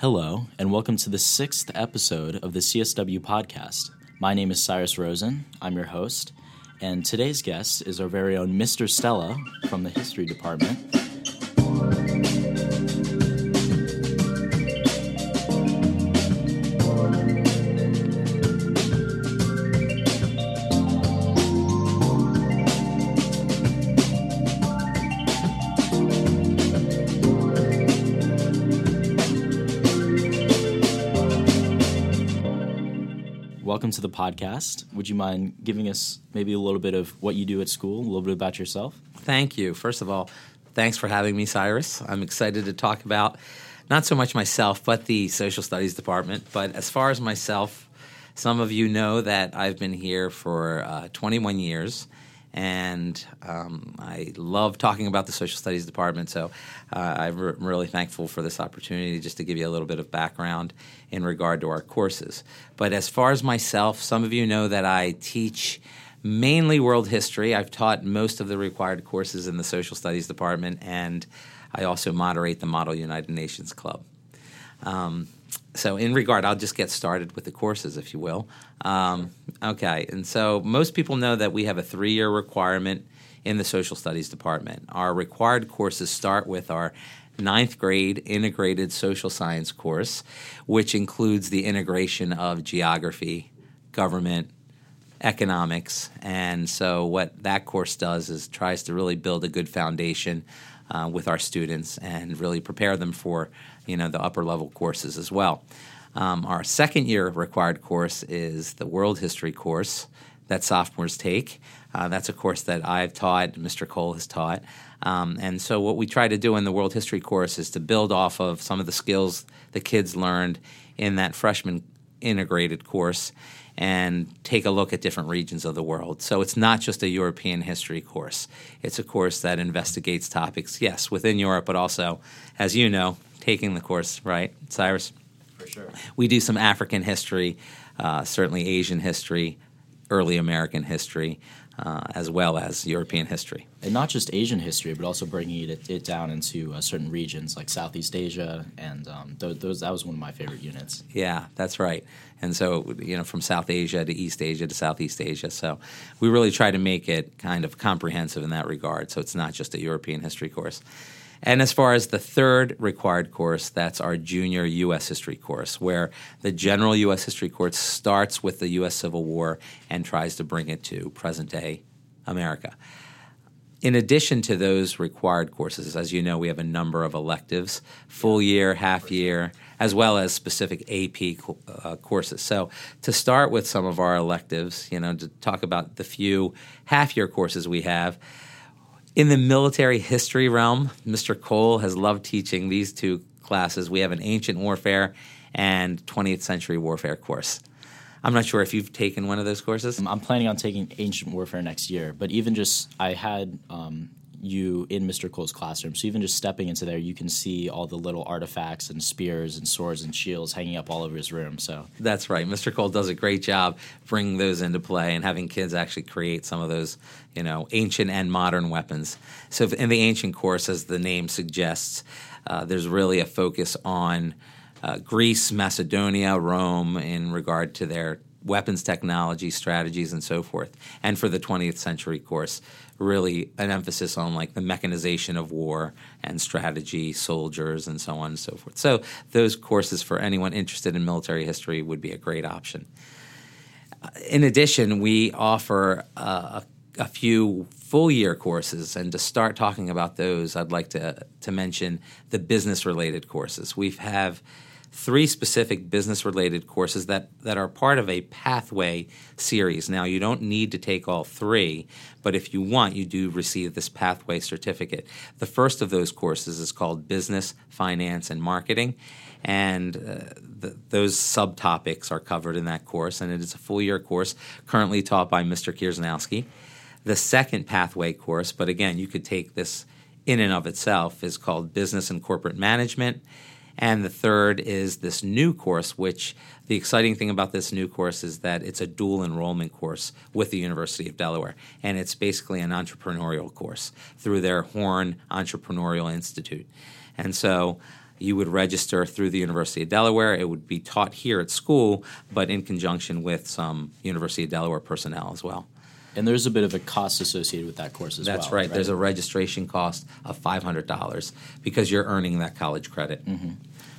Hello, and welcome to the sixth episode of the CSW podcast. My name is Cyrus Rosen. I'm your host, and today's guest is our very own Mr. Stella from the History Department. Welcome to the podcast. Would you mind giving us maybe a little bit of what you do at school, a little bit about yourself? Thank you. First of all, thanks for having me, Cyrus. I'm excited to talk about not so much myself, but the social studies department. But as far as myself, some of you know that I've been here for uh, 21 years and um, I love talking about the social studies department. So uh, I'm re- really thankful for this opportunity just to give you a little bit of background in regard to our courses. But as far as myself, some of you know that I teach mainly world history. I've taught most of the required courses in the social studies department, and I also moderate the Model United Nations Club. Um, so in regard, I'll just get started with the courses, if you will. Um, okay, and so most people know that we have a three-year requirement in the social studies department. Our required courses start with our ninth grade integrated social science course, which includes the integration of geography, government, economics, and so what that course does is tries to really build a good foundation uh, with our students and really prepare them for you know the upper level courses as well. Um, our second year required course is the World History course that sophomores take. Uh, that's a course that I've taught, Mr. Cole has taught. Um, and so, what we try to do in the World History course is to build off of some of the skills the kids learned in that freshman integrated course and take a look at different regions of the world. So it's not just a European history course. It's a course that investigates topics, yes, within Europe, but also, as you know, taking the course, right, Cyrus? For sure. We do some African history, uh, certainly Asian history, early American history uh, as well as European history. And not just Asian history, but also bringing it, it down into uh, certain regions like Southeast Asia, and um, th- those that was one of my favorite units. Yeah, that's right. And so, you know, from South Asia to East Asia to Southeast Asia. So, we really try to make it kind of comprehensive in that regard. So, it's not just a European history course. And as far as the third required course, that's our junior U.S. history course, where the general U.S. history course starts with the U.S. Civil War and tries to bring it to present day America. In addition to those required courses, as you know, we have a number of electives, full year, half year, as well as specific AP uh, courses. So, to start with some of our electives, you know, to talk about the few half year courses we have, in the military history realm, Mr. Cole has loved teaching these two classes. We have an ancient warfare and 20th century warfare course. I'm not sure if you've taken one of those courses. I'm planning on taking ancient warfare next year, but even just I had um, you in Mr. Cole's classroom. So even just stepping into there, you can see all the little artifacts and spears and swords and shields hanging up all over his room. So that's right. Mr. Cole does a great job bringing those into play and having kids actually create some of those, you know, ancient and modern weapons. So in the ancient course, as the name suggests, uh, there's really a focus on uh, Greece, Macedonia, Rome in regard to their weapons technology, strategies, and so forth. And for the 20th century course, really an emphasis on like the mechanization of war and strategy, soldiers, and so on and so forth. So those courses for anyone interested in military history would be a great option. Uh, in addition, we offer uh, a, a few full year courses, and to start talking about those, I'd like to to mention the business related courses. We have three specific business related courses that, that are part of a pathway series. Now, you don't need to take all three, but if you want, you do receive this pathway certificate. The first of those courses is called Business, Finance, and Marketing. And uh, the, those subtopics are covered in that course, and it is a full year course currently taught by Mr. Kierzanowski. The second pathway course, but again, you could take this in and of itself, is called Business and Corporate Management and the third is this new course, which the exciting thing about this new course is that it's a dual enrollment course with the University of Delaware. And it's basically an entrepreneurial course through their Horn Entrepreneurial Institute. And so you would register through the University of Delaware. It would be taught here at school, but in conjunction with some University of Delaware personnel as well. And there's a bit of a cost associated with that course as That's well. right. right. There's a registration cost of $500 because you're earning that college credit. Mm-hmm.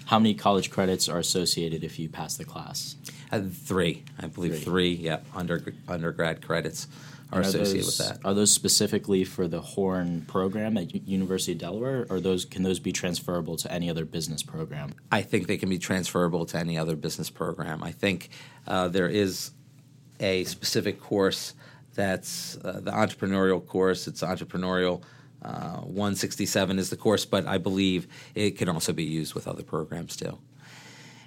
How many college credits are associated if you pass the class? Uh, three, I believe three. three yeah, under, undergrad credits are, are associated those, with that. Are those specifically for the Horn program at U- University of Delaware, or those can those be transferable to any other business program? I think they can be transferable to any other business program. I think uh, there is a specific course that's uh, the entrepreneurial course. It's entrepreneurial. Uh, 167 is the course, but I believe it can also be used with other programs too.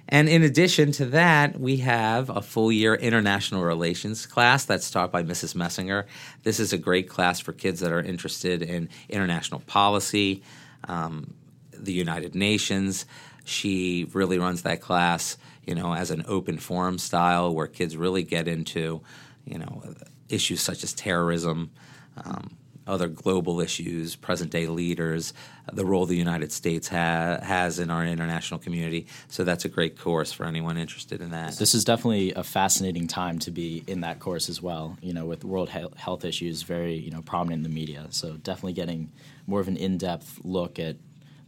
And in addition to that, we have a full year international relations class that's taught by Mrs. Messinger. This is a great class for kids that are interested in international policy, um, the United Nations. She really runs that class, you know, as an open forum style where kids really get into, you know, issues such as terrorism. Um, other global issues, present day leaders, the role the United States ha- has in our international community. So that's a great course for anyone interested in that. This is definitely a fascinating time to be in that course as well. You know, with world he- health issues very you know prominent in the media. So definitely getting more of an in depth look at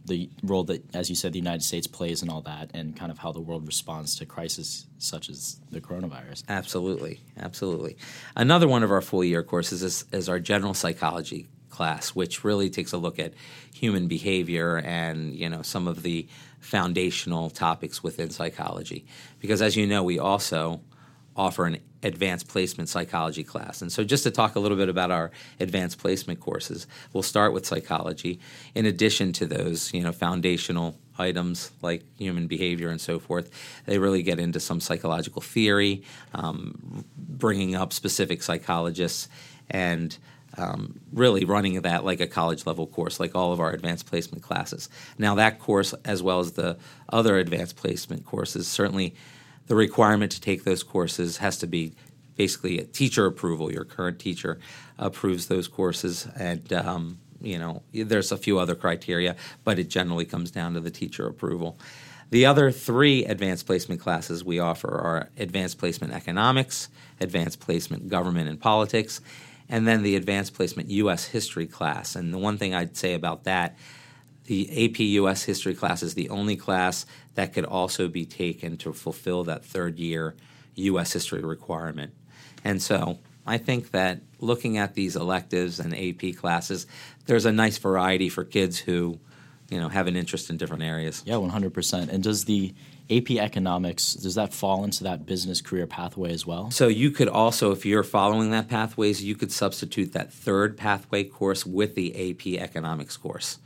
the role that, as you said, the United States plays in all that, and kind of how the world responds to crises such as the coronavirus. Absolutely, absolutely. Another one of our full year courses is, is our general psychology class, which really takes a look at human behavior and you know some of the foundational topics within psychology. Because as you know, we also offer an advanced placement psychology class. And so, just to talk a little bit about our advanced placement courses, we'll start with psychology. In addition to those, you know, foundational items like human behavior and so forth, they really get into some psychological theory, um, bringing up specific psychologists, and um, really running that like a college level course, like all of our advanced placement classes. Now, that course, as well as the other advanced placement courses, certainly the requirement to take those courses has to be basically a teacher approval. Your current teacher approves those courses, and um, you know there's a few other criteria, but it generally comes down to the teacher approval. The other three advanced placement classes we offer are Advanced Placement Economics, Advanced Placement Government and Politics, and then the Advanced Placement U.S. History class. And the one thing I'd say about that the AP US history class is the only class that could also be taken to fulfill that third year US history requirement. And so I think that looking at these electives and AP classes, there's a nice variety for kids who, you know, have an interest in different areas. Yeah, 100%. And does the AP economics does that fall into that business career pathway as well? So you could also if you're following that pathways, you could substitute that third pathway course with the AP economics course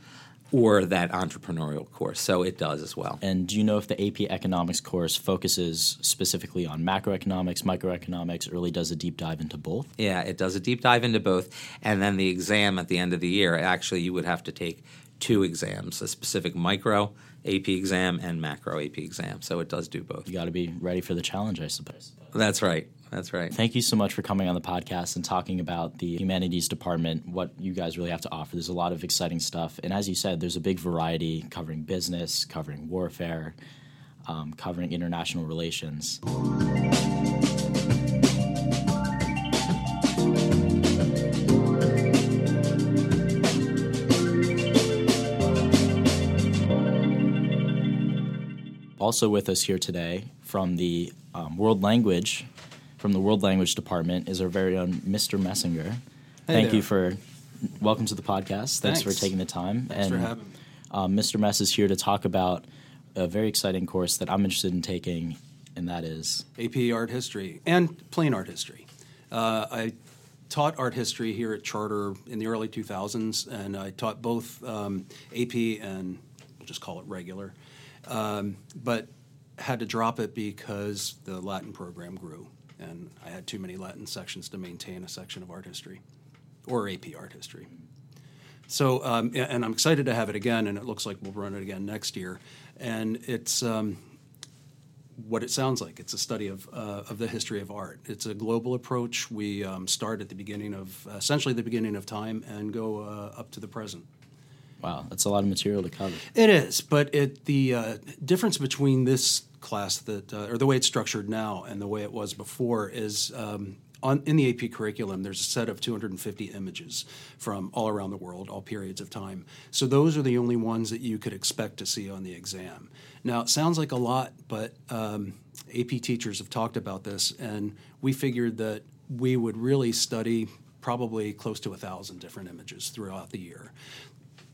or that entrepreneurial course. So it does as well. And do you know if the AP economics course focuses specifically on macroeconomics, microeconomics, or really does a deep dive into both? Yeah, it does a deep dive into both. And then the exam at the end of the year, actually, you would have to take two exams a specific micro AP exam and macro AP exam. So it does do both. You got to be ready for the challenge, I suppose. That's right. That's right. Thank you so much for coming on the podcast and talking about the humanities department, what you guys really have to offer. There's a lot of exciting stuff. And as you said, there's a big variety covering business, covering warfare, um, covering international relations. Also with us here today from the um, World Language from the World Language Department is our very own Mr. Messinger. Hey Thank there. you for welcome to the podcast. Thanks, Thanks. for taking the time. Thanks and for having me. um, Mr. Mess is here to talk about a very exciting course that I'm interested in taking, and that is AP Art History and Plain Art History. Uh, I taught art history here at Charter in the early 2000s, and I taught both um, AP and we'll just call it regular, um, but had to drop it because the Latin program grew, and I had too many Latin sections to maintain a section of art history or AP art history. So, um, and I'm excited to have it again, and it looks like we'll run it again next year. And it's um, what it sounds like. It's a study of, uh, of the history of art. It's a global approach. We um, start at the beginning of, essentially the beginning of time, and go uh, up to the present. Wow, that's a lot of material to cover. It is, but it the uh, difference between this class that uh, or the way it's structured now and the way it was before is um, on in the AP curriculum. There's a set of 250 images from all around the world, all periods of time. So those are the only ones that you could expect to see on the exam. Now it sounds like a lot, but um, AP teachers have talked about this, and we figured that we would really study probably close to a thousand different images throughout the year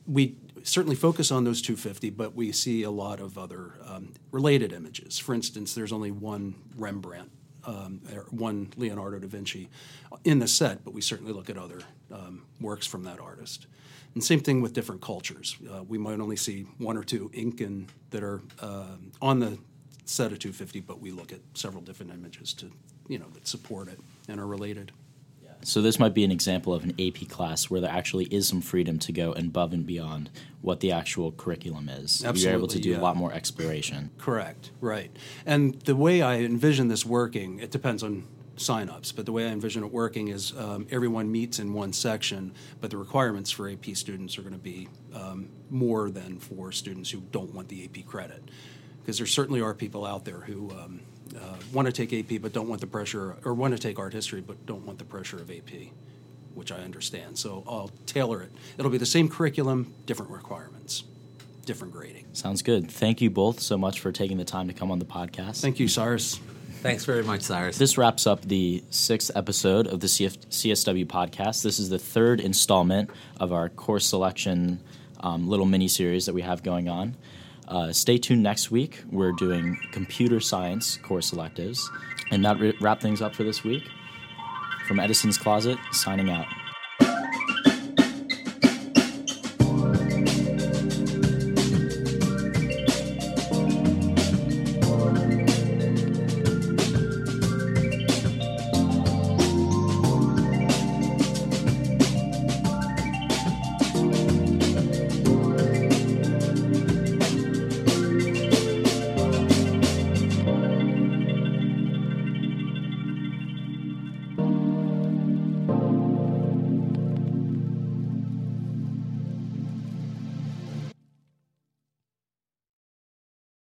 we certainly focus on those 250, but we see a lot of other um, related images. For instance, there's only one Rembrandt, um, one Leonardo da Vinci in the set, but we certainly look at other um, works from that artist. And same thing with different cultures. Uh, we might only see one or two Incan that are uh, on the set of 250, but we look at several different images to, you know, that support it and are related. So this might be an example of an AP class where there actually is some freedom to go above and beyond what the actual curriculum is. Absolutely, You're able to do yeah. a lot more exploration. Correct, right. And the way I envision this working, it depends on signups, but the way I envision it working is um, everyone meets in one section, but the requirements for AP students are going to be um, more than for students who don't want the AP credit. Because there certainly are people out there who um, uh, want to take AP but don't want the pressure, or want to take art history but don't want the pressure of AP, which I understand. So I'll tailor it. It'll be the same curriculum, different requirements, different grading. Sounds good. Thank you both so much for taking the time to come on the podcast. Thank you, Cyrus. Thanks very much, Cyrus. This wraps up the sixth episode of the CF- CSW podcast. This is the third installment of our course selection um, little mini series that we have going on. Uh, stay tuned next week. We're doing computer science course electives. And that re- wrap things up for this week. From Edison's Closet, signing out.